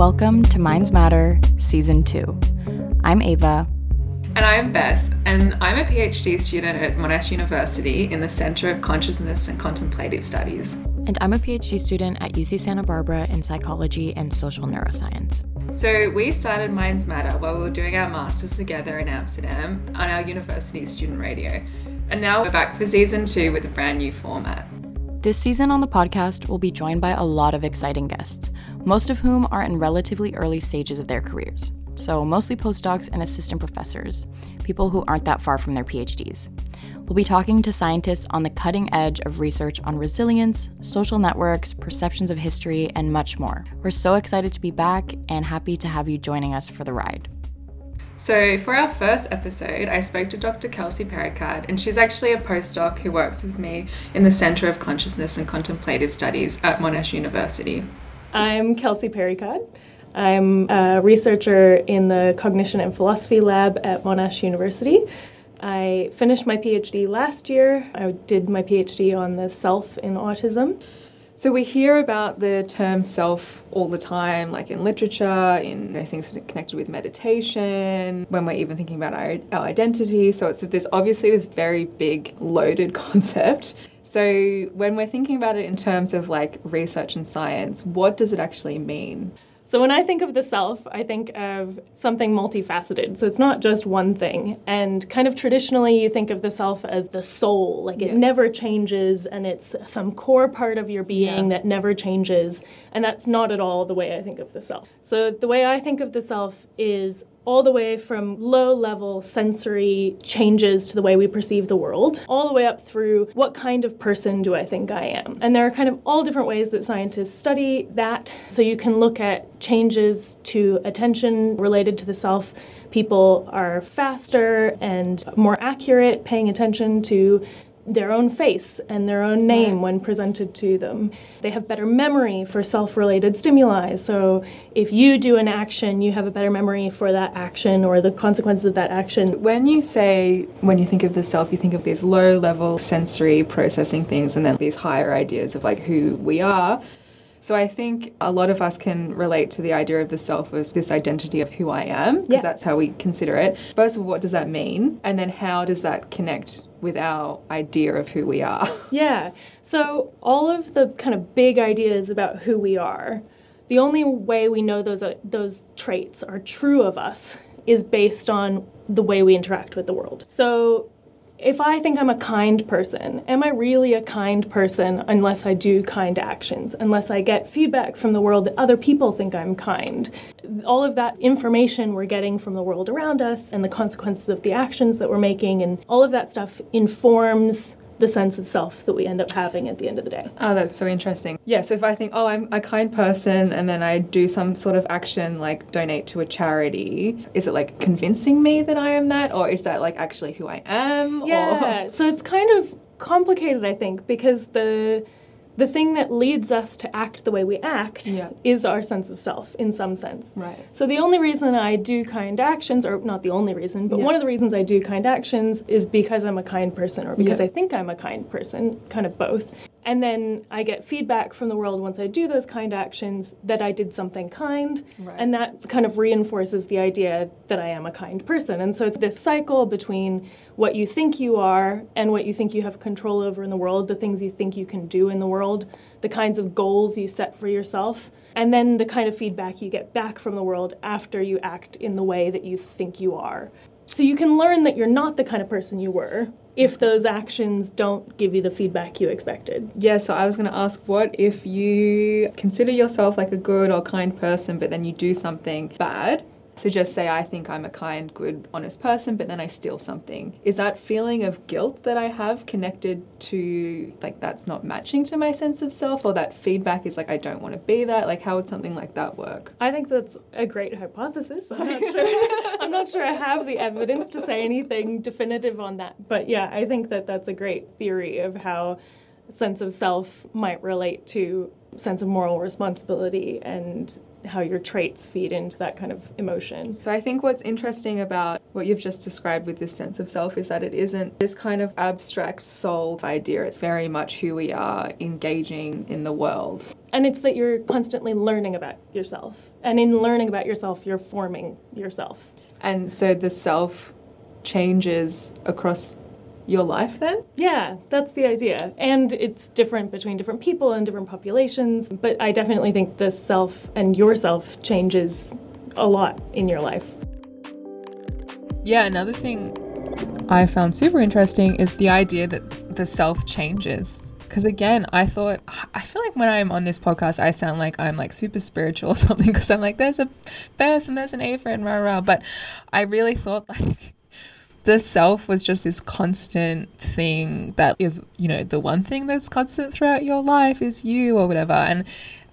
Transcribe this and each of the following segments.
Welcome to Minds Matter Season 2. I'm Ava. And I'm Beth, and I'm a PhD student at Monash University in the Center of Consciousness and Contemplative Studies. And I'm a PhD student at UC Santa Barbara in psychology and social neuroscience. So, we started Minds Matter while we were doing our masters together in Amsterdam on our university student radio. And now we're back for season two with a brand new format. This season on the podcast, we'll be joined by a lot of exciting guests, most of whom are in relatively early stages of their careers. So, mostly postdocs and assistant professors, people who aren't that far from their PhDs. We'll be talking to scientists on the cutting edge of research on resilience, social networks, perceptions of history, and much more. We're so excited to be back and happy to have you joining us for the ride. So, for our first episode, I spoke to Dr. Kelsey Perrykkad, and she's actually a postdoc who works with me in the Center of Consciousness and Contemplative Studies at Monash University. I'm Kelsey Perrykkad. I'm a researcher in the Cognition and Philosophy Lab at Monash University. I finished my PhD last year. I did my PhD on the self in autism. So we hear about the term self all the time, like in literature, in you know, things connected with meditation, when we're even thinking about our, our identity. So it's this obviously this very big, loaded concept. So when we're thinking about it in terms of like research and science, what does it actually mean? So when I think of the self, I think of something multifaceted. So it's not just one thing. And kind of traditionally, you think of the self as the soul, like it yeah. never changes and it's some core part of your being yeah. that never changes. And that's not at all the way I think of the self. So the way I think of the self is all the way from low level sensory changes to the way we perceive the world, all the way up through what kind of person do I think I am. And there are kind of all different ways that scientists study that. So you can look at changes to attention related to the self. People are faster and more accurate paying attention to their own face and their own name when presented to them. They have better memory for self related stimuli. So if you do an action, you have a better memory for that action or the consequences of that action. When you say, when you think of the self, you think of these low level sensory processing things and then these higher ideas of like who we are. So I think a lot of us can relate to the idea of the self as this identity of who I am, because yeah. that's how we consider it. First of all, what does that mean? And then how does that connect with our idea of who we are? Yeah. So all of the kind of big ideas about who we are, the only way we know those uh, those traits are true of us is based on the way we interact with the world. So if I think I'm a kind person, am I really a kind person unless I do kind actions, unless I get feedback from the world that other people think I'm kind? All of that information we're getting from the world around us and the consequences of the actions that we're making, and all of that stuff informs the sense of self that we end up having at the end of the day. Oh, that's so interesting. Yeah, so if I think, oh, I'm a kind person, and then I do some sort of action like donate to a charity, is it like convincing me that I am that, or is that like actually who I am? Yeah, or... so it's kind of complicated, I think, because the the thing that leads us to act the way we act yeah. is our sense of self in some sense. Right. So the only reason I do kind actions, or not the only reason, but yeah. one of the reasons I do kind actions is because I'm a kind person or because yeah. I think I'm a kind person, kind of both. And then I get feedback from the world once I do those kind actions that I did something kind. Right. And that kind of reinforces the idea that I am a kind person. And so it's this cycle between what you think you are and what you think you have control over in the world, the things you think you can do in the world, the kinds of goals you set for yourself, and then the kind of feedback you get back from the world after you act in the way that you think you are. So you can learn that you're not the kind of person you were if those actions don't give you the feedback you expected. Yeah, so I was going to ask what if you consider yourself like a good or kind person, but then you do something bad? So just say I think I'm a kind, good, honest person, but then I steal something. Is that feeling of guilt that I have connected to like that's not matching to my sense of self or that feedback is like I don't want to be that? Like how would something like that work? I think that's a great hypothesis. I'm not sure I'm not sure I have the evidence to say anything definitive on that. But yeah, I think that that's a great theory of how sense of self might relate to sense of moral responsibility and how your traits feed into that kind of emotion. So I think what's interesting about what you've just described with this sense of self is that it isn't this kind of abstract soul idea. It's very much who we are engaging in the world. And it's that you're constantly learning about yourself. And in learning about yourself, you're forming yourself. And so the self changes across your life then? Yeah, that's the idea. And it's different between different people and different populations, but I definitely think the self and yourself changes a lot in your life. Yeah, another thing I found super interesting is the idea that the self changes. Because again, I thought, I feel like when I'm on this podcast, I sound like I'm like super spiritual or something because I'm like, there's a Beth and there's an Ava and rah rah. But I really thought like the self was just this constant thing that is, you know, the one thing that's constant throughout your life is you or whatever. And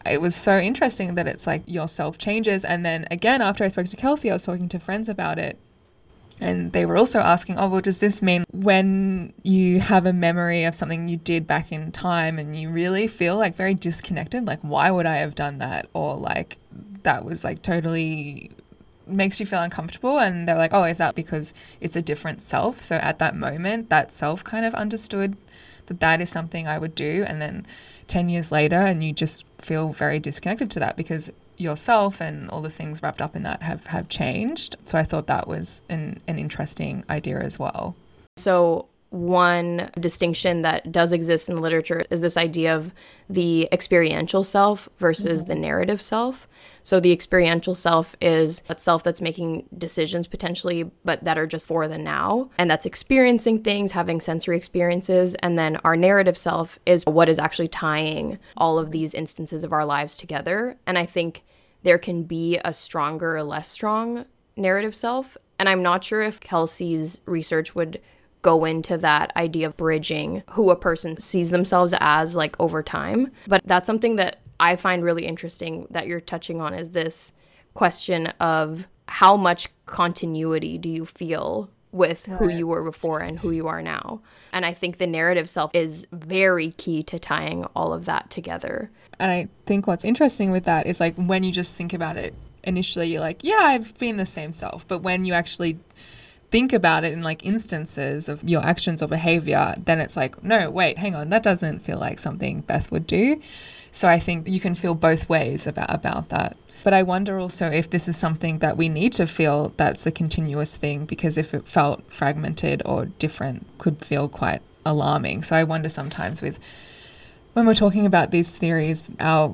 it was so interesting that it's like your self changes. And then again, after I spoke to Kelsey, I was talking to friends about it. And they were also asking, oh, well, does this mean when you have a memory of something you did back in time and you really feel like very disconnected? Like, why would I have done that? Or like, that was like totally makes you feel uncomfortable and they're like oh is that because it's a different self? So at that moment that self kind of understood that that is something i would do. And then 10 years later and you just feel very disconnected to that because yourself and all the things wrapped up in that have, have changed. So i thought that was an, an interesting idea as well. So one distinction that does exist in the literature is this idea of the experiential self versus mm-hmm. the narrative self. So the experiential self is a self that's making decisions potentially, but that are just for the now, and that's experiencing things, having sensory experiences. And then our narrative self is what is actually tying all of these instances of our lives together. And I think there can be a stronger or less strong narrative self. And I'm not sure if Kelsey's research would go into that idea of bridging who a person sees themselves as like over time. But that's something that I find really interesting that you're touching on is this question of how much continuity do you feel with who you were before and who you are now. And I think the narrative self is very key to tying all of that together. And I think what's interesting with that is like when you just think about it initially, you're like, yeah, I've been the same self. But when you actually think about it in like instances of your actions or behavior, then it's like, no, wait, hang on, that doesn't feel like something Beth would do. So I think you can feel both ways about, about that. But I wonder also if this is something that we need to feel that's a continuous thing, because if it felt fragmented or different, could feel quite alarming. So I wonder sometimes with when we're talking about these theories, our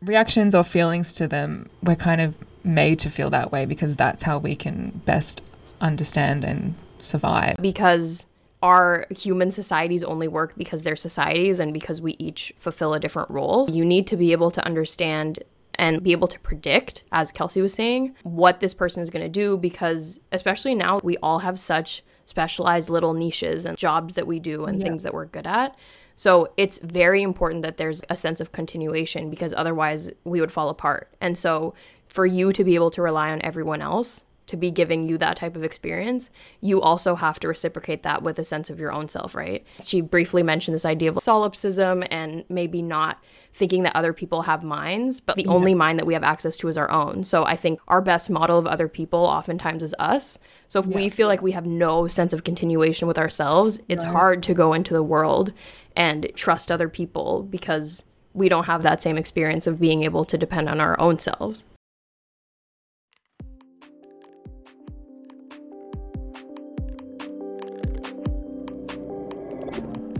reactions or feelings to them, we're kind of made to feel that way because that's how we can best understand and survive. Because our human societies only work because they're societies and because we each fulfill a different role. You need to be able to understand and be able to predict, as Kelsey was saying, what this person is going to do because, especially now, we all have such specialized little niches and jobs that we do and yeah. things that we're good at. So it's very important that there's a sense of continuation because otherwise we would fall apart. And so for you to be able to rely on everyone else to be giving you that type of experience, you also have to reciprocate that with a sense of your own self, right? She briefly mentioned this idea of solipsism and maybe not thinking that other people have minds, but the yeah. only mind that we have access to is our own. So I think our best model of other people oftentimes is us. So if yeah. we feel like we have no sense of continuation with ourselves, it's right. hard to go into the world and trust other people because we don't have that same experience of being able to depend on our own selves.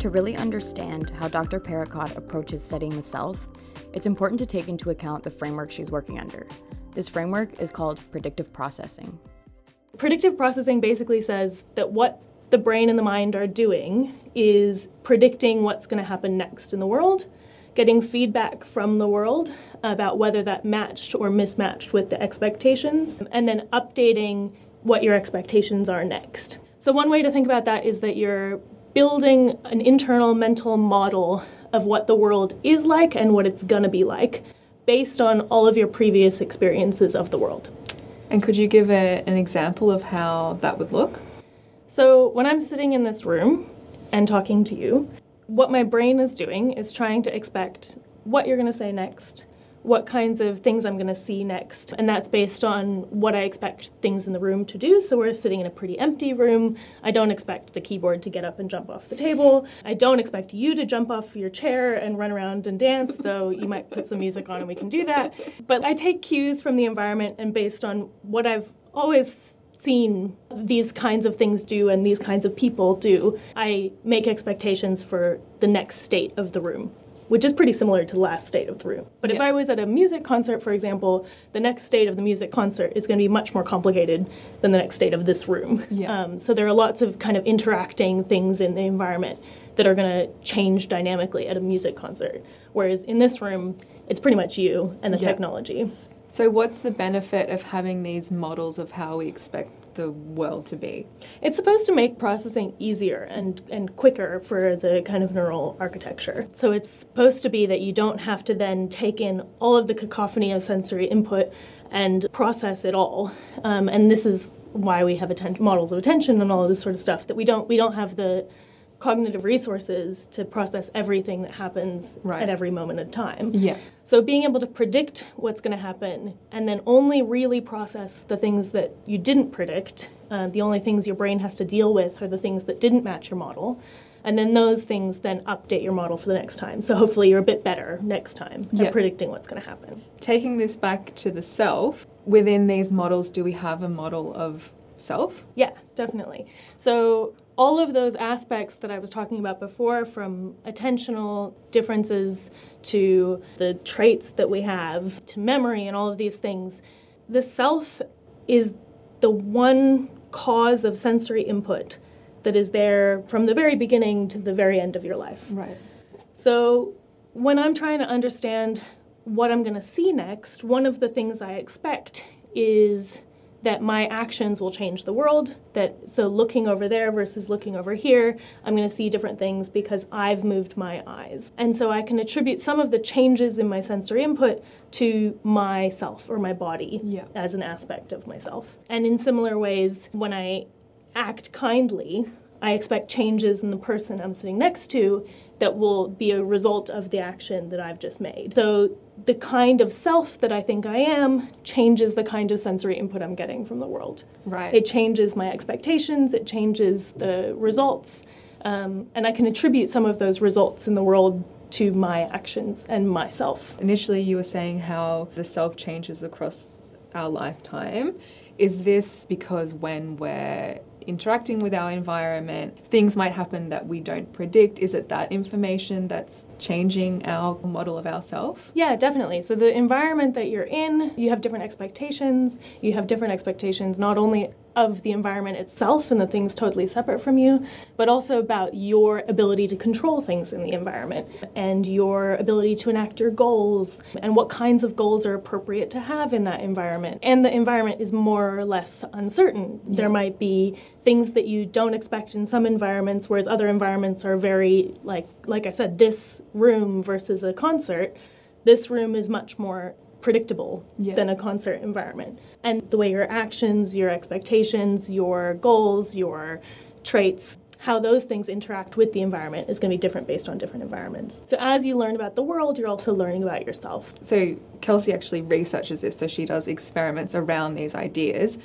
To really understand how Dr. Perrykkad approaches studying the self, it's important to take into account the framework she's working under. This framework is called predictive processing. Predictive processing basically says that what the brain and the mind are doing is predicting what's going to happen next in the world, getting feedback from the world about whether that matched or mismatched with the expectations, and then updating what your expectations are next. So, one way to think about that is that you're building an internal mental model of what the world is like and what it's going to be like based on all of your previous experiences of the world. And could you give a, an example of how that would look? So, when I'm sitting in this room and talking to you, what my brain is doing is trying to expect what you're going to say next, what kinds of things I'm going to see next. And that's based on what I expect things in the room to do. So we're sitting in a pretty empty room. I don't expect the keyboard to get up and jump off the table. I don't expect you to jump off your chair and run around and dance, though you might put some music on and we can do that. But I take cues from the environment and based on what I've always seen these kinds of things do and these kinds of people do, I make expectations for the next state of the room which is pretty similar to the last state of the room. But yeah. if I was at a music concert, for example, the next state of the music concert is going to be much more complicated than the next state of this room. Yeah. Um, so there are lots of kind of interacting things in the environment that are going to change dynamically at a music concert. Whereas in this room, it's pretty much you and the yeah. technology. So, what's the benefit of having these models of how we expect the world to be? It's supposed to make processing easier and, and quicker for the kind of neural architecture. So it's supposed to be that you don't have to then take in all of the cacophony of sensory input and process it all. Um, and this is why we have atten- models of attention and all of this sort of stuff that we don't we don't have the cognitive resources to process everything that happens right. at every moment of time. Yeah. So being able to predict what's going to happen and then only really process the things that you didn't predict, uh, the only things your brain has to deal with are the things that didn't match your model. And then those things then update your model for the next time. So hopefully you're a bit better next time at yeah. predicting what's going to happen. Taking this back to the self, within these models, do we have a model of self? Yeah, definitely. So all of those aspects that I was talking about before, from attentional differences to the traits that we have to memory and all of these things, the self is the one cause of sensory input that is there from the very beginning to the very end of your life. Right. So when I'm trying to understand what I'm going to see next, one of the things I expect is that my actions will change the world that so looking over there versus looking over here i'm going to see different things because i've moved my eyes and so i can attribute some of the changes in my sensory input to myself or my body yeah. as an aspect of myself and in similar ways when i act kindly i expect changes in the person i'm sitting next to that will be a result of the action that I've just made. So the kind of self that I think I am changes the kind of sensory input I'm getting from the world. Right. It changes my expectations, it changes the results, um, and I can attribute some of those results in the world to my actions and myself. Initially, you were saying how the self changes across our lifetime. Is this because when we're interacting with our environment, things might happen that we don't predict. Is it that information that's changing our model of ourself? Yeah, definitely. So the environment that you're in, you have different expectations. You have different expectations not only of the environment itself and the things totally separate from you, but also about your ability to control things in the environment and your ability to enact your goals and what kinds of goals are appropriate to have in that environment. And the environment is more or less uncertain. Yeah. There might be things that you don't expect in some environments, whereas other environments are very like like I said, this room versus a concert. This room is much more predictable yeah. than a concert environment. And the way your actions, your expectations, your goals, your traits, how those things interact with the environment is going to be different based on different environments. So as you learn about the world, you're also learning about yourself. So Kelsey actually researches this, so she does experiments around these ideas.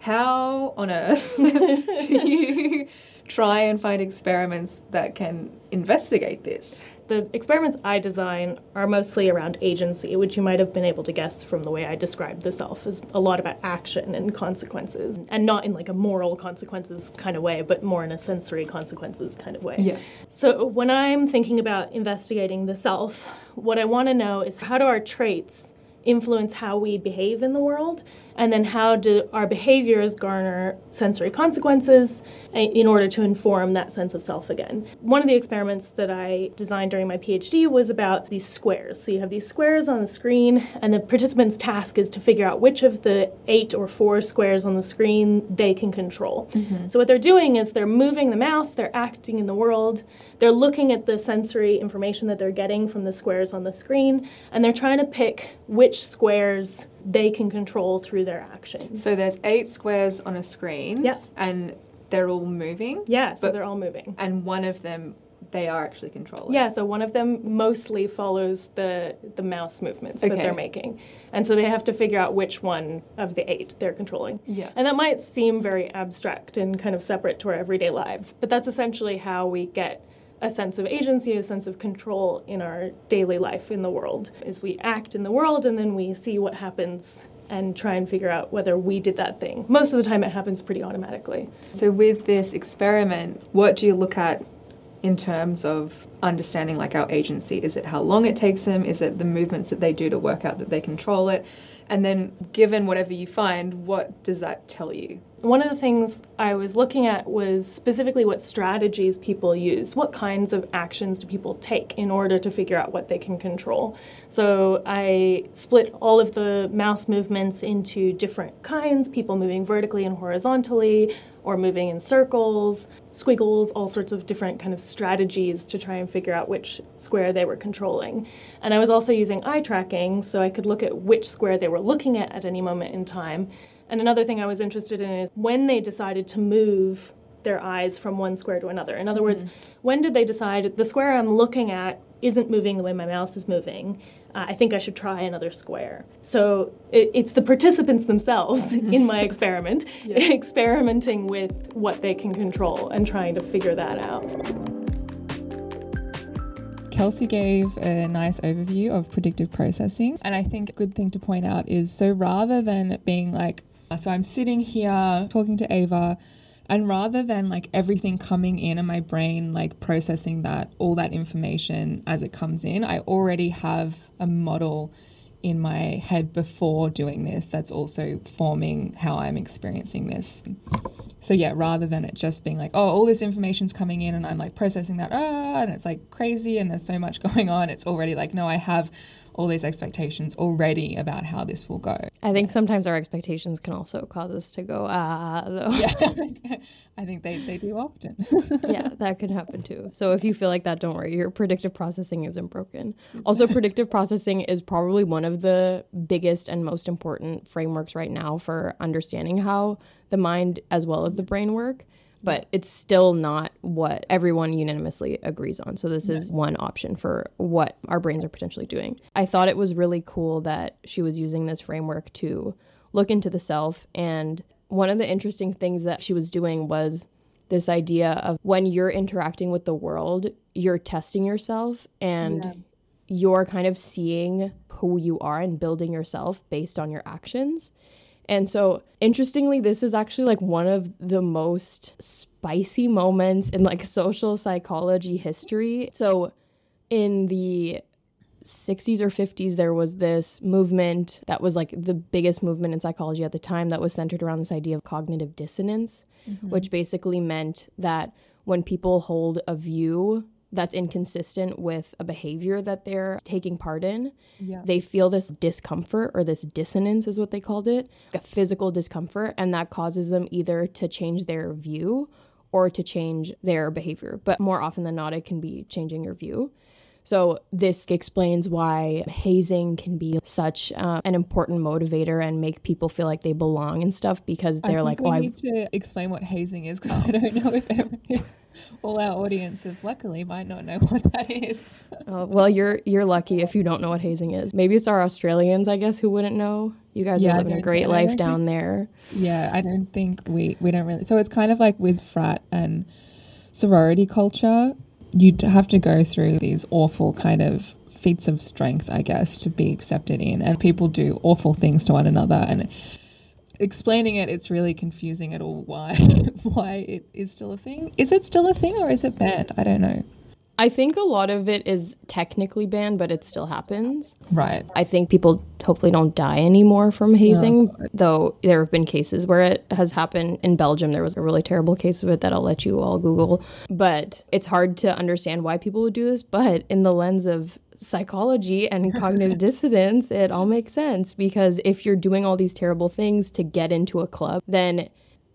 How on earth do you try and find experiments that can investigate this? The experiments I design are mostly around agency, which you might have been able to guess from the way I described the self as a lot about action and consequences, and not in like a moral consequences kind of way, but more in a sensory consequences kind of way. Yeah. So when I'm thinking about investigating the self, what I want to know is how do our traits influence how we behave in the world and then how do our behaviors garner sensory consequences in order to inform that sense of self again. One of the experiments that I designed during my PhD was about these squares. So you have these squares on the screen, and the participant's task is to figure out which of the eight or four squares on the screen they can control. Mm-hmm. So what they're doing is they're moving the mouse, they're acting in the world, they're looking at the sensory information that they're getting from the squares on the screen, and they're trying to pick which squares they can control through their actions. So there's eight squares on a screen. Yeah. And they're all moving. Yeah, so they're all moving. And one of them they are actually controlling. Yeah, so one of them mostly follows the the mouse movements that they're making. And so they have to figure out which one of the eight they're controlling. Yeah. And that might seem very abstract and kind of separate to our everyday lives, but that's essentially how we get a sense of agency, a sense of control in our daily life in the world. Is we act in the world and then we see what happens and try and figure out whether we did that thing. Most of the time it happens pretty automatically. So with this experiment, what do you look at in terms of understanding like our agency? Is it how long it takes them? Is it the movements that they do to work out that they control it? And then given whatever you find, what does that tell you? One of the things I was looking at was specifically what strategies people use. What kinds of actions do people take in order to figure out what they can control? So I split all of the mouse movements into different kinds people moving vertically and horizontally, or moving in circles, squiggles, all sorts of different kind of strategies to try and figure out which square they were controlling. And I was also using eye tracking so I could look at which square they were looking at at any moment in time. And another thing I was interested in is when they decided to move their eyes from one square to another. In other words, when did they decide the square I'm looking at isn't moving the way my mouse is moving? Uh, I think I should try another square. So it, it's the participants themselves in my experiment experimenting with what they can control and trying to figure that out. Kelsey gave a nice overview of predictive processing. And I think a good thing to point out is so rather than being like, so I'm sitting here talking to Ava, and rather than like everything coming in and my brain like processing that, all that information as it comes in, I already have a model in my head before doing this that's also forming how I'm experiencing this. So yeah, rather than it just being like, oh, all this information's coming in and I'm like processing that, ah, and it's like crazy and there's so much going on. It's already like, no, I have all these expectations already about how this will go. I think sometimes our expectations can also cause us to go, ah, though. Yeah, I think they, they do often. yeah, that can happen too. So if you feel like that, don't worry. Your predictive processing isn't broken. Also, predictive processing is probably one of the biggest and most important frameworks right now for understanding how the mind as well as the brain work. But it's still not what everyone unanimously agrees on. So, this is one option for what our brains are potentially doing. I thought it was really cool that she was using this framework to look into the self. And one of the interesting things that she was doing was this idea of when you're interacting with the world, you're testing yourself and you're kind of seeing who you are and building yourself based on your actions. And so, interestingly, this is actually like one of the most spicy moments in like social psychology history. So, in the 60s or 50s, there was this movement that was like the biggest movement in psychology at the time that was centered around this idea of cognitive dissonance, mm-hmm. which basically meant that when people hold a view that's inconsistent with a behavior that they're taking part in, Yeah. they feel this discomfort or this dissonance, is what they called it, a physical discomfort, and that causes them either to change their view or to change their behavior. But more often than not, it can be changing your view. So, this explains why hazing can be such uh, an important motivator and make people feel like they belong and stuff because they're think like, we oh, I need to explain what hazing is because I don't know if every, all our audiences, luckily, might not know what that is. Oh, well, you're you're lucky if you don't know what hazing is. Maybe it's our Australians, I guess, who wouldn't know. You guys Yeah, are I living a great I life down there. Yeah, I don't think we we don't really. So it's kind of like with frat and sorority culture, you d- have to go through these awful kind of feats of strength, I guess, to be accepted in, and people do awful things to one another and. Explaining it, it's really confusing at all why why it is still a thing. Is it still a thing or is it banned? I don't know. I think a lot of it is technically banned, but it still happens. Right. I think people hopefully don't die anymore from hazing, though there have been cases where it has happened. In Belgium, there was a really terrible case of it that I'll let you all Google. But it's hard to understand why people would do this. But in the lens of psychology and cognitive dissonance, it all makes sense because if you're doing all these terrible things to get into a club, then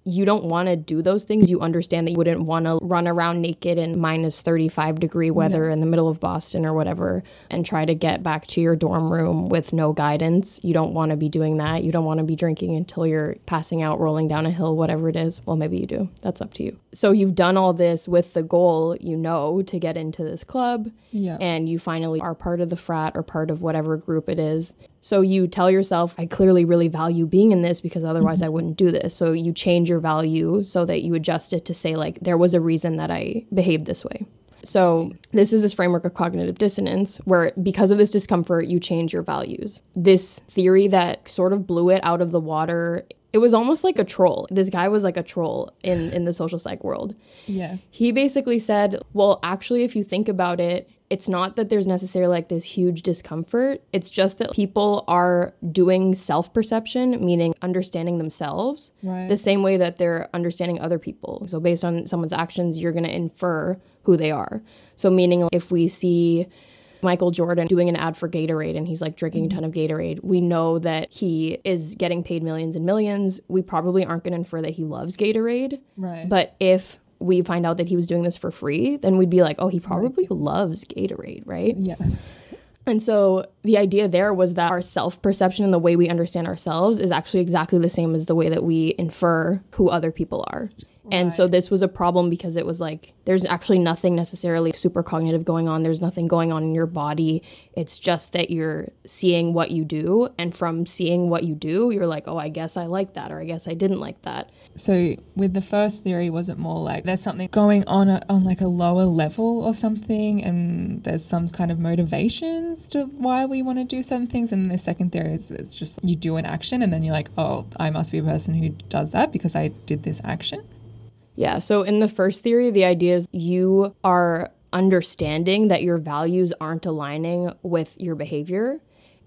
you don't want to do those things. You understand that you wouldn't want to run around naked in minus 35 degree weather in the middle of Boston or whatever and try to get back to your dorm room with no guidance. You don't want to be doing that. You don't want to be drinking until you're passing out, rolling down a hill, whatever it is. Well, maybe you do. That's up to you. So you've done all this with the goal, you know, to get into this club. Yeah. And you finally are part of the frat or part of whatever group it is. So you tell yourself, I clearly really value being in this because otherwise I mm-hmm. wouldn't do this. So you change your value so that you adjust it to say, like, there was a reason that I behaved this way. So, this is this framework of cognitive dissonance where, because of this discomfort, you change your values. This theory that sort of blew it out of the water, it was almost like a troll. This guy was like a troll in, in the social psych world. Yeah. He basically said, well, actually, if you think about it, it's not that there's necessarily like this huge discomfort. It's just that people are doing self perception, meaning understanding themselves, Right. the same way that they're understanding other people. So, based on someone's actions, you're going to infer who they are. So, meaning if we see Michael Jordan doing an ad for Gatorade and he's like drinking a ton of Gatorade, we know that he is getting paid millions and millions. We probably aren't going to infer that he loves Gatorade. Right. But if we find out that he was doing this for free, then we'd be like, oh, he probably loves Gatorade, right? yeah. And so the idea there was that our self perception and the way we understand ourselves is actually exactly the same as the way that we infer who other people are. And so this was a problem because it was like there's actually nothing necessarily super cognitive going on. There's nothing going on in your body. It's just that you're seeing what you do. And from seeing what you do, you're like, oh, I guess I like that, or I guess I didn't like that. So with the first theory, was it more like there's something going on a, on like a lower level or something, and there's some kind of motivations to why we want to do certain things? And the second theory is it's just you do an action, and then you're like, oh, I must be a person who does that because I did this action. Yeah. So in the first theory, the idea is you are understanding that your values aren't aligning with your behavior.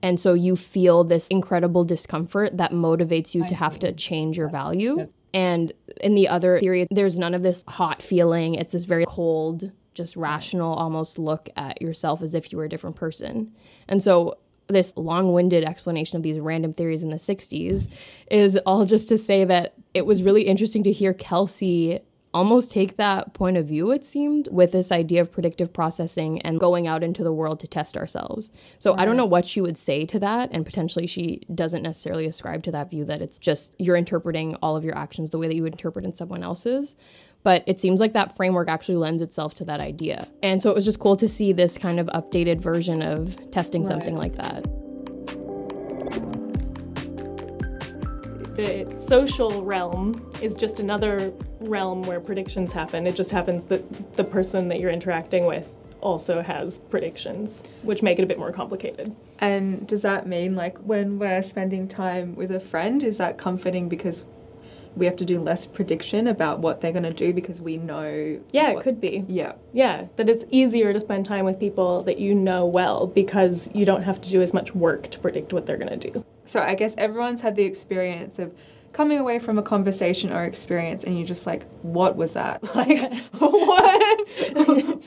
And so you feel this incredible discomfort that motivates you to have to change your value. And in the other theory, there's none of this hot feeling. It's this very cold, just rational almost look at yourself as if you were a different person. And so this long-winded explanation of these random theories in the 60s is all just to say that it was really interesting to hear Kelsey almost take that point of view it seemed with this idea of predictive processing and going out into the world to test ourselves. So I don't know what she would say to that and potentially she doesn't necessarily ascribe to that view that it's just you're interpreting all of your actions the way that you would interpret in someone else's but it seems like that framework actually lends itself to that idea. And so it was just cool to see this kind of updated version of testing something like that. the social realm is just another realm where predictions happen. It just happens that the person that you're interacting with also has predictions, which make it a bit more complicated. And does that mean like when we're spending time with a friend, is that comforting because we have to do less prediction about what they're going to do because we know? Yeah, it could be. Yeah. Yeah, that it's easier to spend time with people that you know well because you don't have to do as much work to predict what they're going to do. So I guess everyone's had the experience of coming away from a conversation or experience and you're just like, what was that? Like, what?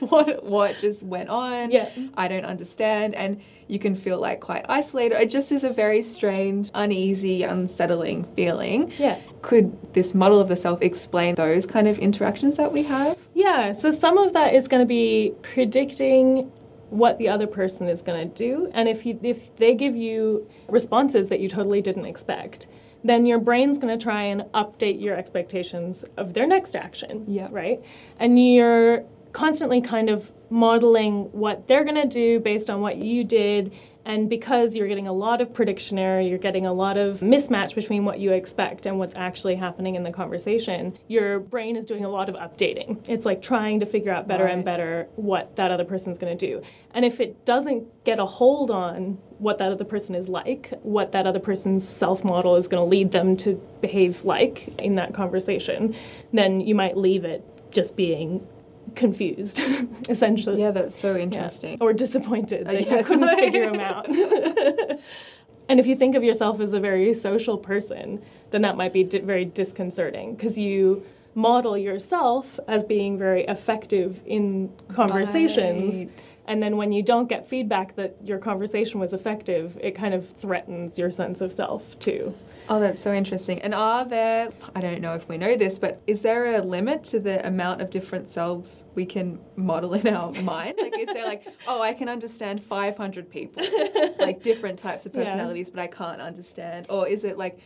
what? What just went on? Yeah. I don't understand. And you can feel like quite isolated. It just is a very strange, uneasy, unsettling feeling. Yeah. Could this model of the self explain those kind of interactions that we have? Yeah, so some of that is going to be predicting what the other person is going to do and if you if they give you responses that you totally didn't expect then your brain's going to try and update your expectations of their next action Yeah. right and you're constantly kind of modeling what they're going to do based on what you did and because you're getting a lot of prediction error, you're getting a lot of mismatch between what you expect and what's actually happening in the conversation, your brain is doing a lot of updating. It's like trying to figure out better and better what that other person's going to do. And if it doesn't get a hold on what that other person is like, what that other person's self model is going to lead them to behave like in that conversation, then you might leave it just being confused, essentially. Yeah, that's so Yeah. interesting. Or disappointed uh, that yeah. you couldn't figure them out. and if you think of yourself as a very social person, then that might be di- very disconcerting because you model yourself as being very effective in conversations. Right. And then when you don't get feedback that your conversation was effective, it kind of threatens your sense of self too. Oh, that's so interesting. And are there, I don't know if we know this, but is there a limit to the amount of different selves we can model in our mind? Like, is there like, oh, I can understand 500 people, like different types of Yeah. personalities, but I can't understand? Or is it like,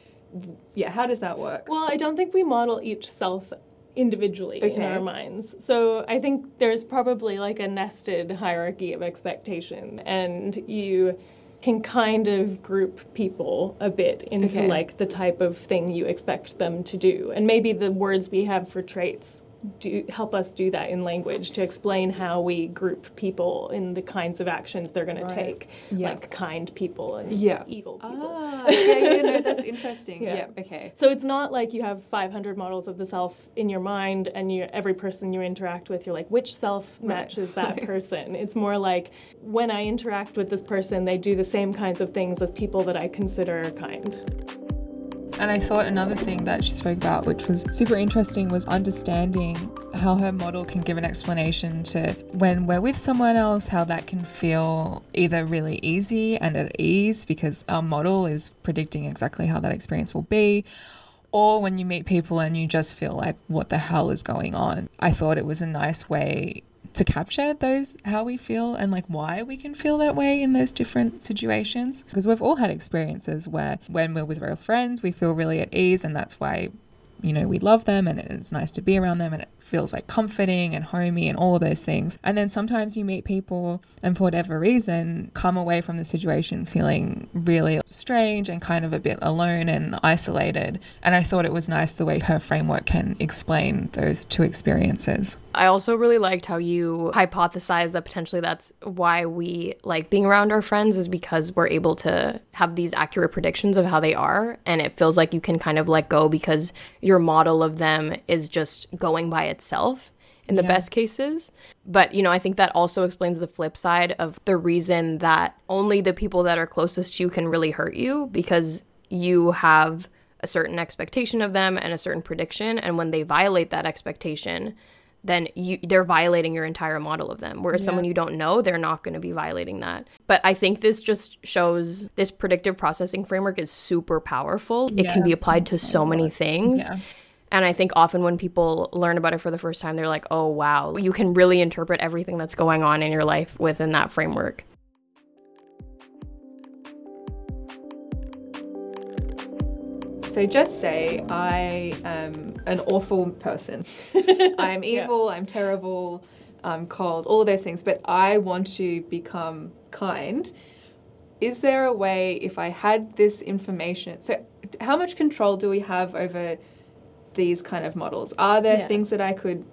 yeah, how does that work? Well, I don't think we model each self individually in our minds. So I think there's probably like a nested hierarchy of expectation, and you can kind of group people a bit into Okay. like the type of thing you expect them to do. And maybe the words we have for traits do help us do that in language to explain how we group people in the kinds of actions they're going Right. to take, Yeah. like kind people and Yeah. evil people. Ah, yeah, yeah, no, that's interesting. Yeah. yeah, okay. So it's not like you have 500 models of the self in your mind, and you every person you interact with, you're like, which self Right. matches that person? It's more like when I interact with this person, they do the same kinds of things as people that I consider kind. And I thought another thing that she spoke about, which was super interesting, was understanding how her model can give an explanation to when we're with someone else, how that can feel either really easy and at ease because our model is predicting exactly how that experience will be, or when you meet people and you just feel like, what the hell is going on? I thought it was a nice way to capture those how we feel and like why we can feel that way in those different situations. Because we've all had experiences where when we're with real friends we feel really at ease and that's why you know we love them and it's nice to be around them and it feels like comforting and homey and all those things. And then sometimes you meet people and for whatever reason come away from the situation feeling really strange and kind of a bit alone and isolated. And i thought it was nice the way her framework can explain those two experiences. I also really liked how you hypothesized that potentially that's why we like being around our friends is because we're able to have these accurate predictions of how they are. And it feels like you can kind of let go because your model of them is just going by itself in the Yeah. best cases. But, you know, I think that also explains the flip side of the reason that only the people that are closest to you can really hurt you because you have a certain expectation of them and a certain prediction. And when they violate that expectation, then you they're violating your entire model of them. Whereas someone you don't know, they're not going to be violating that. But I think this just shows this predictive processing framework is super powerful. it can be applied to so many things. Yeah. And I think often when people learn about it for the first time, they're like, oh, wow, you can really interpret everything that's going on in your life within that framework. So just say I am an awful person. I'm evil, I'm terrible, I'm cold, all those things, but I want to become kind. Is there a way if I had this information? So, how much control do we have over these kind of models? Are there Yeah. things that I could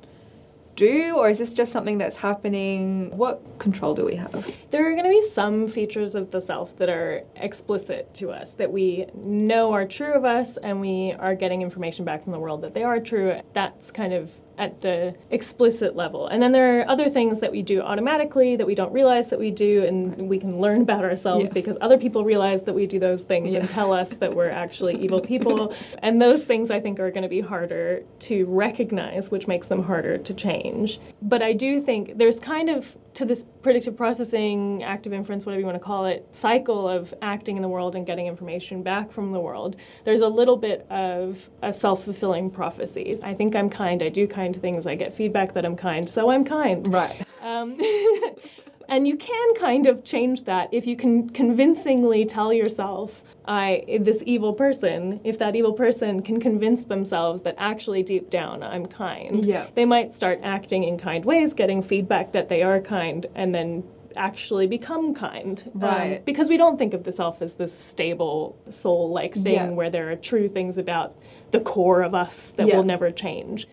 do, or is this just something that's happening? What control do we have? There are going to be some features of the self that are explicit to us, that we know are true of us, and we are getting information back from the world that they are true. That's kind of at the explicit level. And then there are other things that we do automatically that we don't realize that we do, and we can learn about ourselves Yeah. because other people realize that we do those things and tell us that we're actually evil people. And those things I think are going to be harder to recognize, which makes them harder to change. But I do think there's kind of to this predictive processing, active inference, whatever you want to call it, cycle of acting in the world and getting information back from the world, there's a little bit of a self fulfilling prophecy. I think I'm kind, I do kind things, I get feedback that I'm kind, so I'm kind. Right. Um, and you can kind of change that if you can convincingly tell yourself, I this evil person, if that evil person can convince themselves that actually deep down I'm kind, Yeah. they might start acting in kind ways, getting feedback that they are kind, and then actually become kind. Um, Right. because we don't think of the self as this stable soul like thing Yeah. where there are true things about the core of us that Yeah. will never change.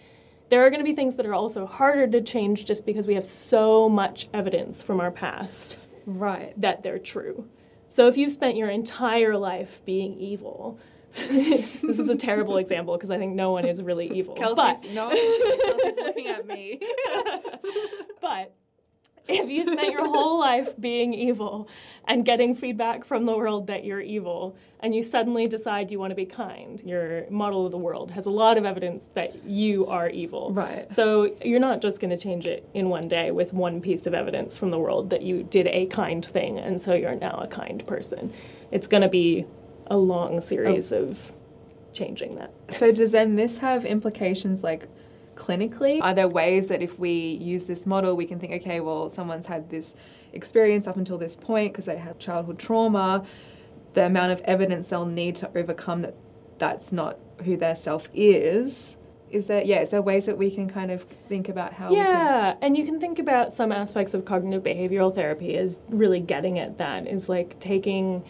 There are going to be things that are also harder to change just because we have so much evidence from our past Right. that they're true. So if you've spent your entire life being evil, this is a terrible example because I think no one is really evil. Kelsey's, but no, Kelsey's looking at me. but if you spent your whole life being evil and getting feedback from the world that you're evil, and you suddenly decide you want to be kind, your model of the world has a lot of evidence that you are evil. Right. So you're not just going to change it in one day with one piece of evidence from the world that you did a kind thing, and so you're now a kind person. It's going to be a long series Oh. of changing that. So does then this have implications like clinically? Are there ways that if we use this model, we can think, okay, well, someone's had this experience up until this point because they had childhood trauma, the amount of evidence they'll need to overcome that that's not who their self is. Is there, yeah, is there ways that we can kind of think about how we can Yeah, and you can think about some aspects of cognitive behavioral therapy as really getting at that is like taking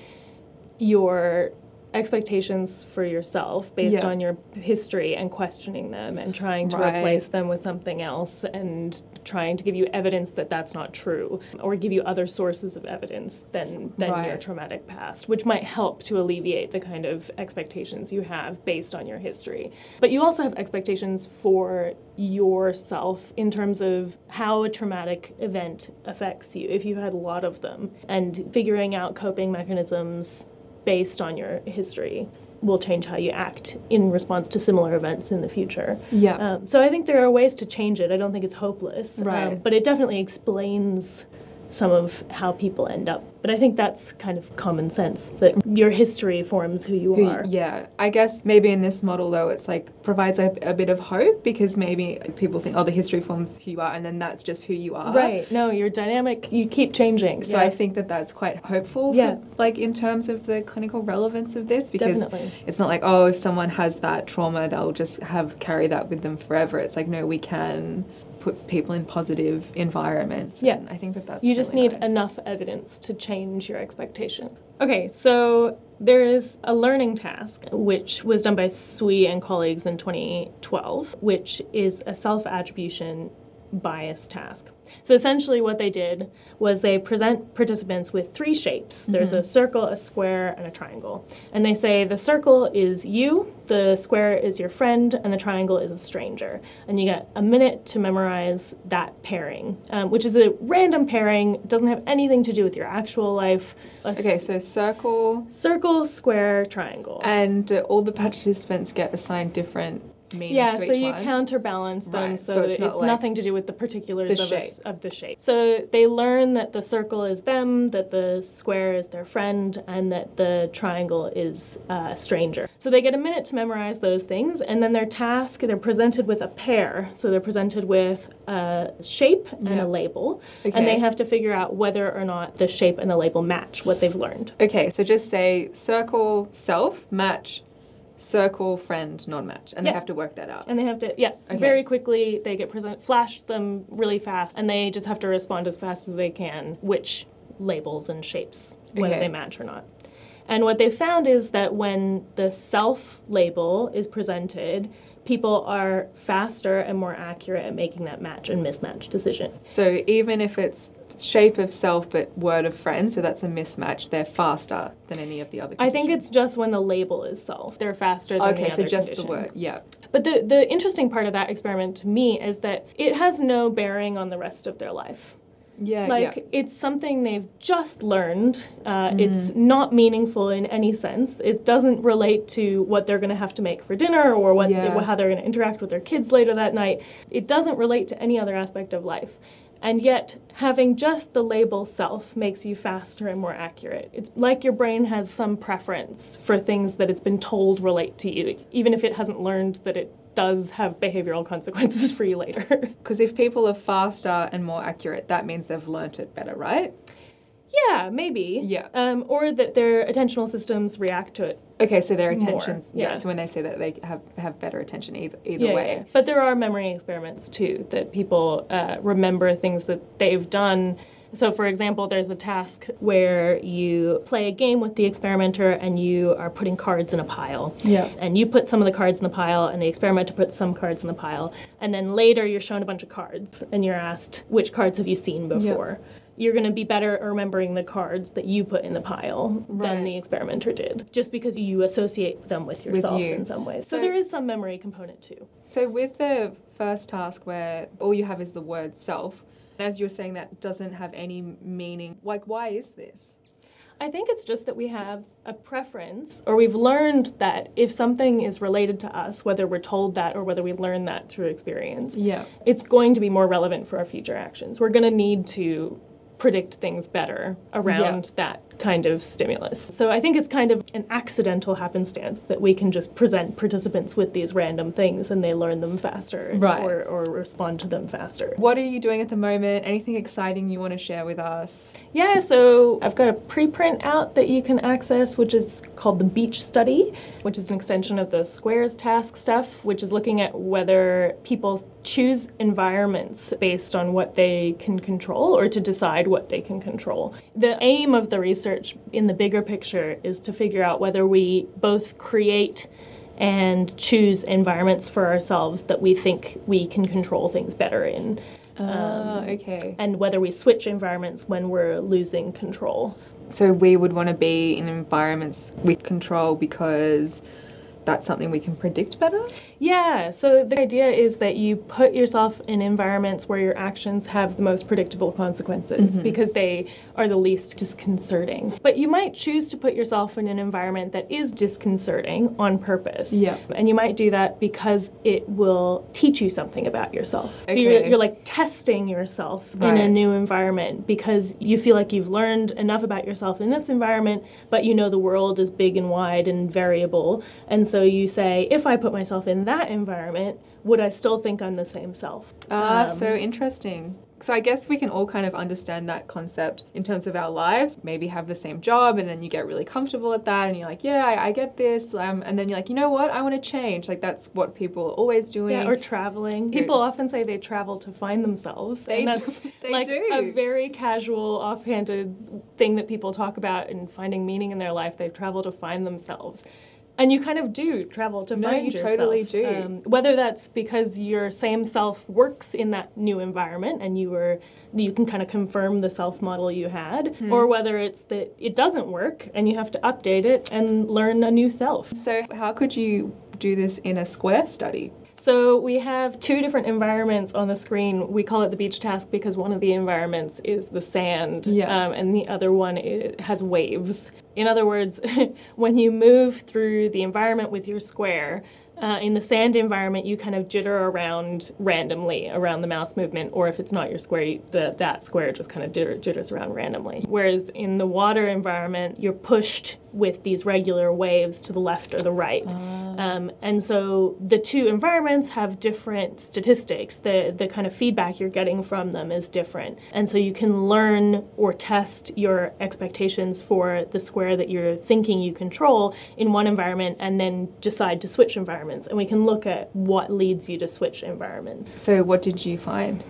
your expectations for yourself based Yeah. on your history and questioning them and trying to Right. replace them with something else and trying to give you evidence that that's not true or give you other sources of evidence than than your traumatic past which might help to alleviate the kind of expectations you have based on your history but you also have expectations for yourself in terms of how a traumatic event affects you if you've had a lot of them and figuring out coping mechanisms based on your history will change how you act in response to similar events in the future. Yeah. Um, so I think there are ways to change it. I don't think it's hopeless. um, Right. but it definitely explains some of how people end up. But I think that's kind of common sense that your history forms who you are. Yeah, I guess maybe in this model though, it's like provides a, a bit of hope because maybe people think, oh, the history forms who you are, and then that's just who you are. Right. No, you're dynamic. You keep changing. So Yeah. I think that that's quite hopeful. Yeah. For, like in terms of the clinical relevance of this, because Definitely. it's not like oh, if someone has that trauma, they'll just have carry that with them forever. It's like no, we can put people in positive environments. Yeah. and I think that that's you just really need nice. enough evidence to change your expectation. Okay, so there is a learning task which was done by Sui and colleagues in 2012, which is a self attribution bias task. So essentially, what they did was they present participants with three shapes there's a circle, a square, and a triangle. And they say the circle is you, the square is your friend, and the triangle is a stranger. And you get a minute to memorize that pairing, um, which is a random pairing, doesn't have anything to do with your actual life. A Okay, so circle, circle, square, triangle. and uh, all the participants get assigned different meanings Yeah, so you one. counterbalance them Right, so, so it's it's, not like nothing to do with the particulars the of, a of the shape. So they learn that the circle is them, that the square is their friend, and that the triangle is uh, a stranger. So they get a minute to memorize those things, and then their task, they're presented with a pair. So they're presented with a shape and Yeah. a label, Okay. and they have to figure out whether or not the shape and the label match what they've learned. Okay, so just say circle self match, circle friend non match, and Yeah. they have to work that out. And they have to, yeah, Okay. very quickly. They get present, flash them really fast, and they just have to respond as fast as they can, which labels and shapes, whether Okay. they match or not. And what they found is that when the self label is presented, people are faster and more accurate at making that match and mismatch decision. So even if it's shape of self but word of friend, so that's a mismatch, they're faster than any of the other. I think it's just when the label is self. They're faster than the okay. So other just condition. the word, yeah. But the, the interesting part of that experiment to me is that it has no bearing on the rest of their life. Yeah, like yeah. it's something they've just learned uh, Mm-hmm. it's not meaningful in any sense it doesn't relate to what they're going to have to make for dinner or what Yeah. how they're going to interact with their kids later that night it doesn't relate to any other aspect of life and yet having just the label self makes you faster and more accurate it's like your brain has some preference for things that it's been told relate to you even if it hasn't learned that it does have behavioral consequences for you later Because if people are faster and more accurate, that means they've learnt it better, right? Yeah, maybe. Yeah. Um, or that their attentional systems react to it. Okay, so their More, attentions. yeah. yeah. So when they say that they have have better attention, either either Yeah, way. yeah. But there are memory experiments too that people uh, remember things that they've done. So, for example, there's a task where you play a game with the experimenter and you are putting cards in a pile. Yeah. And you put some of the cards in the pile, and the experimenter puts some cards in the pile. And then later you're shown a bunch of cards, and you're asked, which cards have you seen before? Yeah You're going to be better at remembering the cards that you put in the pile Right. than the experimenter did, just because you associate them with yourself you. in some ways. So, So- there is some memory component too. So with the first task where all you have is the word self, As you're saying, that doesn't have any meaning. Like, why is this? I think it's just that we have a preference, or we've learned that if something is related to us, whether we're told that or whether we learn that through experience, Yeah. it's going to be more relevant for our future actions. We're going to need to predict things better around that kind of stimulus. So I think it's kind of an accidental happenstance that we can just present participants with these random things and they learn them faster Right. or, or respond to them faster. What are you doing at the moment? Anything exciting you want to share with us? Yeah, so I've got a preprint out that you can access, which is called the Beach Study, which is an extension of the Squares task stuff, which is looking at whether people choose environments based on what they can control or to decide what they can control. The aim of the research in the bigger picture is to figure out whether we both create and choose environments for ourselves that we think we can control things better in Ah, okay. and whether we switch environments when we're losing control. So we would want to be in environments with control because that's something we can predict better? Yeah, so the idea is that you put yourself in environments where your actions have the most predictable consequences mm-hmm. because they are the least disconcerting. But you might choose to put yourself in an environment that is disconcerting on purpose. Yeah. And you might do that because it will teach you something about yourself. So you're, you're like testing yourself in a new environment because you feel like you've learned enough about yourself in this environment, but you know the world is big and wide and variable. And so you say, if I put myself in that environment, would I still think I'm the same self? Ah, Um, so interesting. So I guess we can all kind of understand that concept in terms of our lives. Maybe have the same job, and then you get really comfortable at that, and you're like, "Yeah, I, I get this," um, and then you're like, "You know what? I want to change." Like that's what people are always doing. Yeah, or traveling. People often say they travel to find themselves, They- and that's they like do. a very casual, offhanded thing that people talk about in finding meaning in their life. They travel to find themselves. And you kind of do travel to No, find you yourself. totally do. Um, whether that's because your same self works in that new environment and you were you can kind of confirm the self model you had, Hmm. or whether it's that it doesn't work and you have to update it and learn a new self. so how could you do this in a square study? So we have two different environments on the screen. We call it the beach task because one of the environments is the sand, Yeah. um, and the other one i has waves. In other words, when you move through the environment with your square, uh, in the sand environment, you kind of jitter around randomly around the mouse movement, or if it's not your square, you, the, that square just kind of jitter, jitters around randomly. Whereas in the water environment, you're pushed with these regular waves to the left or the right. Um, and so the two environments have different statistics. The, the kind of feedback you're getting from them is different. And so you can learn or test your expectations for the square that you're thinking you control in one environment and then decide to switch environments. And we can look at what leads you to switch environments. So what did you find?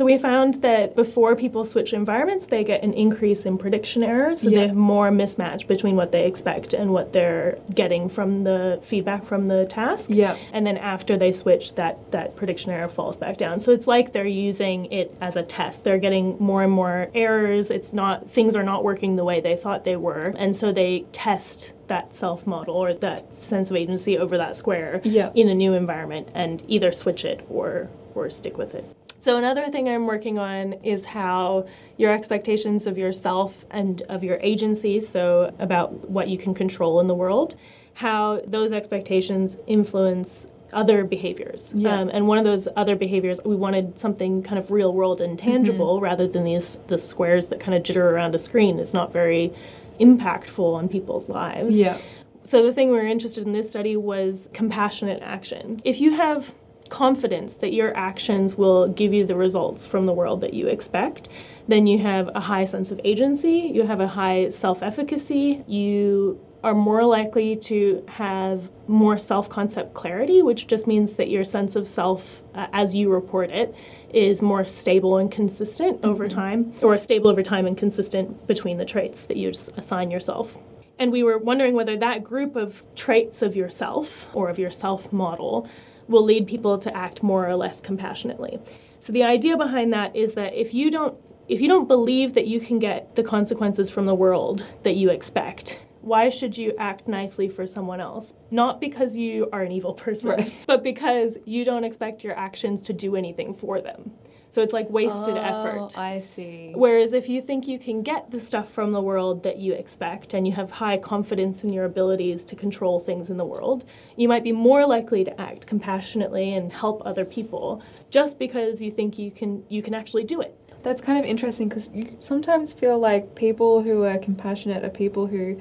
So we found that before people switch environments, they get an increase in prediction errors. So Yeah. they have more mismatch between what they expect and what they're getting from the feedback from the task. Yeah. And then after they switch, that, that prediction error falls back down. So it's like they're using it as a test. They're getting more and more errors. It's not things are not working the way they thought they were. And so they test that self model or that sense of agency over that square Yeah. in a new environment and either switch it or or stick with it. So another thing I'm working on is how your expectations of yourself and of your agency, so about what you can control in the world, how those expectations influence other behaviors. Yeah. Um, and one of those other behaviors, we wanted something kind of real world and tangible rather than these the squares that kind of jitter around a screen. It's not very impactful on people's lives. Yeah. So the thing we were interested in this study was compassionate action. If you have confidence that your actions will give you the results from the world that you expect, then you have a high sense of agency, you have a high self-efficacy, you are more likely to have more self-concept clarity, which just means that your sense of self uh, as you report it is more stable and consistent over time or stable over time and consistent between the traits that you assign yourself. And we were wondering whether that group of traits of yourself or of your self model will lead people to act more or less compassionately. So the idea behind that is that if you don't if you don't believe that you can get the consequences from the world that you expect, why should you act nicely for someone else? Not because you are an evil person, Right. but because you don't expect your actions to do anything for them. So it's like wasted Oh, effort. I see. Whereas if you think you can get the stuff from the world that you expect and you have high confidence in your abilities to control things in the world, you might be more likely to act compassionately and help other people just because you think you can you can actually do it. That's kind of interesting because you sometimes feel like people who are compassionate are people who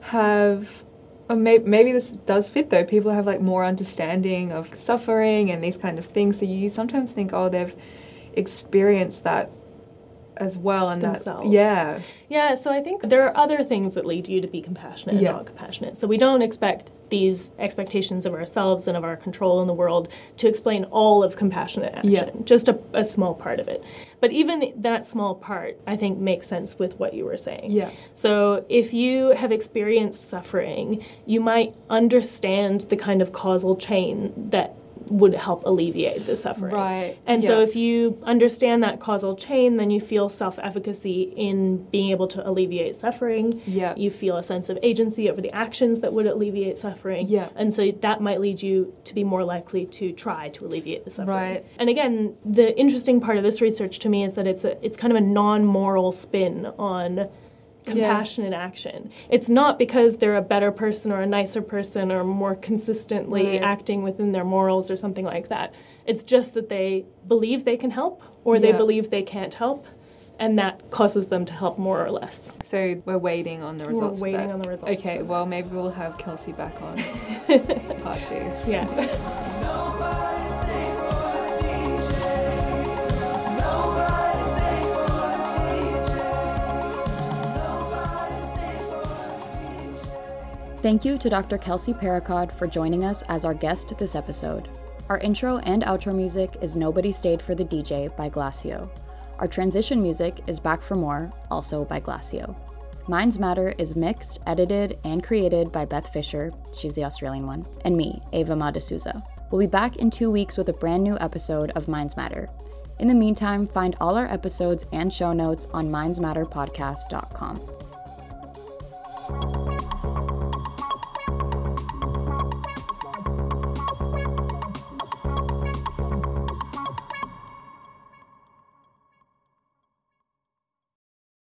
have, or may, maybe this does fit though, people have like more understanding of suffering and these kind of things. So you sometimes think, oh, they've experienced that as well. And Themselves. that, yeah. Yeah, so I think there are other things that lead you to be compassionate and Yeah. not compassionate. So we don't expect these expectations of ourselves and of our control in the world to explain all of compassionate action, Yeah. just a, a small part of it. But even that small part, I think, makes sense with what you were saying. Yeah. So if you have experienced suffering, you might understand the kind of causal chain that would help alleviate the suffering. Right, And so if you understand that causal chain, then you feel self-efficacy in being able to alleviate suffering. Yeah. You feel a sense of agency over the actions that would alleviate suffering. Yeah. And so that might lead you to be more likely to try to alleviate the suffering. Right. And again, the interesting part of this research to me is that it's a it's kind of a non-moral spin on compassionate action. It's not because they're a better person or a nicer person or more consistently Right. acting within their morals or something like that. It's just that they believe they can help or they believe they can't help and that causes them to help more or less. So we're waiting on the results. for waiting that. on the results Okay, well, maybe we'll have Kelsey back on part two. Yeah. Thank you to Dr. Kelsey Perrykkad for joining us as our guest this episode. Our intro and outro music is Nobody Stayed for the DJ by Glacio. Our transition music is Back for More, also by Glacio. Minds Matter is mixed, edited, and created by Beth Fisher, she's the Australian one, and me, Ava Madasuza. We'll be back in two weeks with a brand new episode of Minds Matter. In the meantime, find all our episodes and show notes on mindsmatterpodcast.com.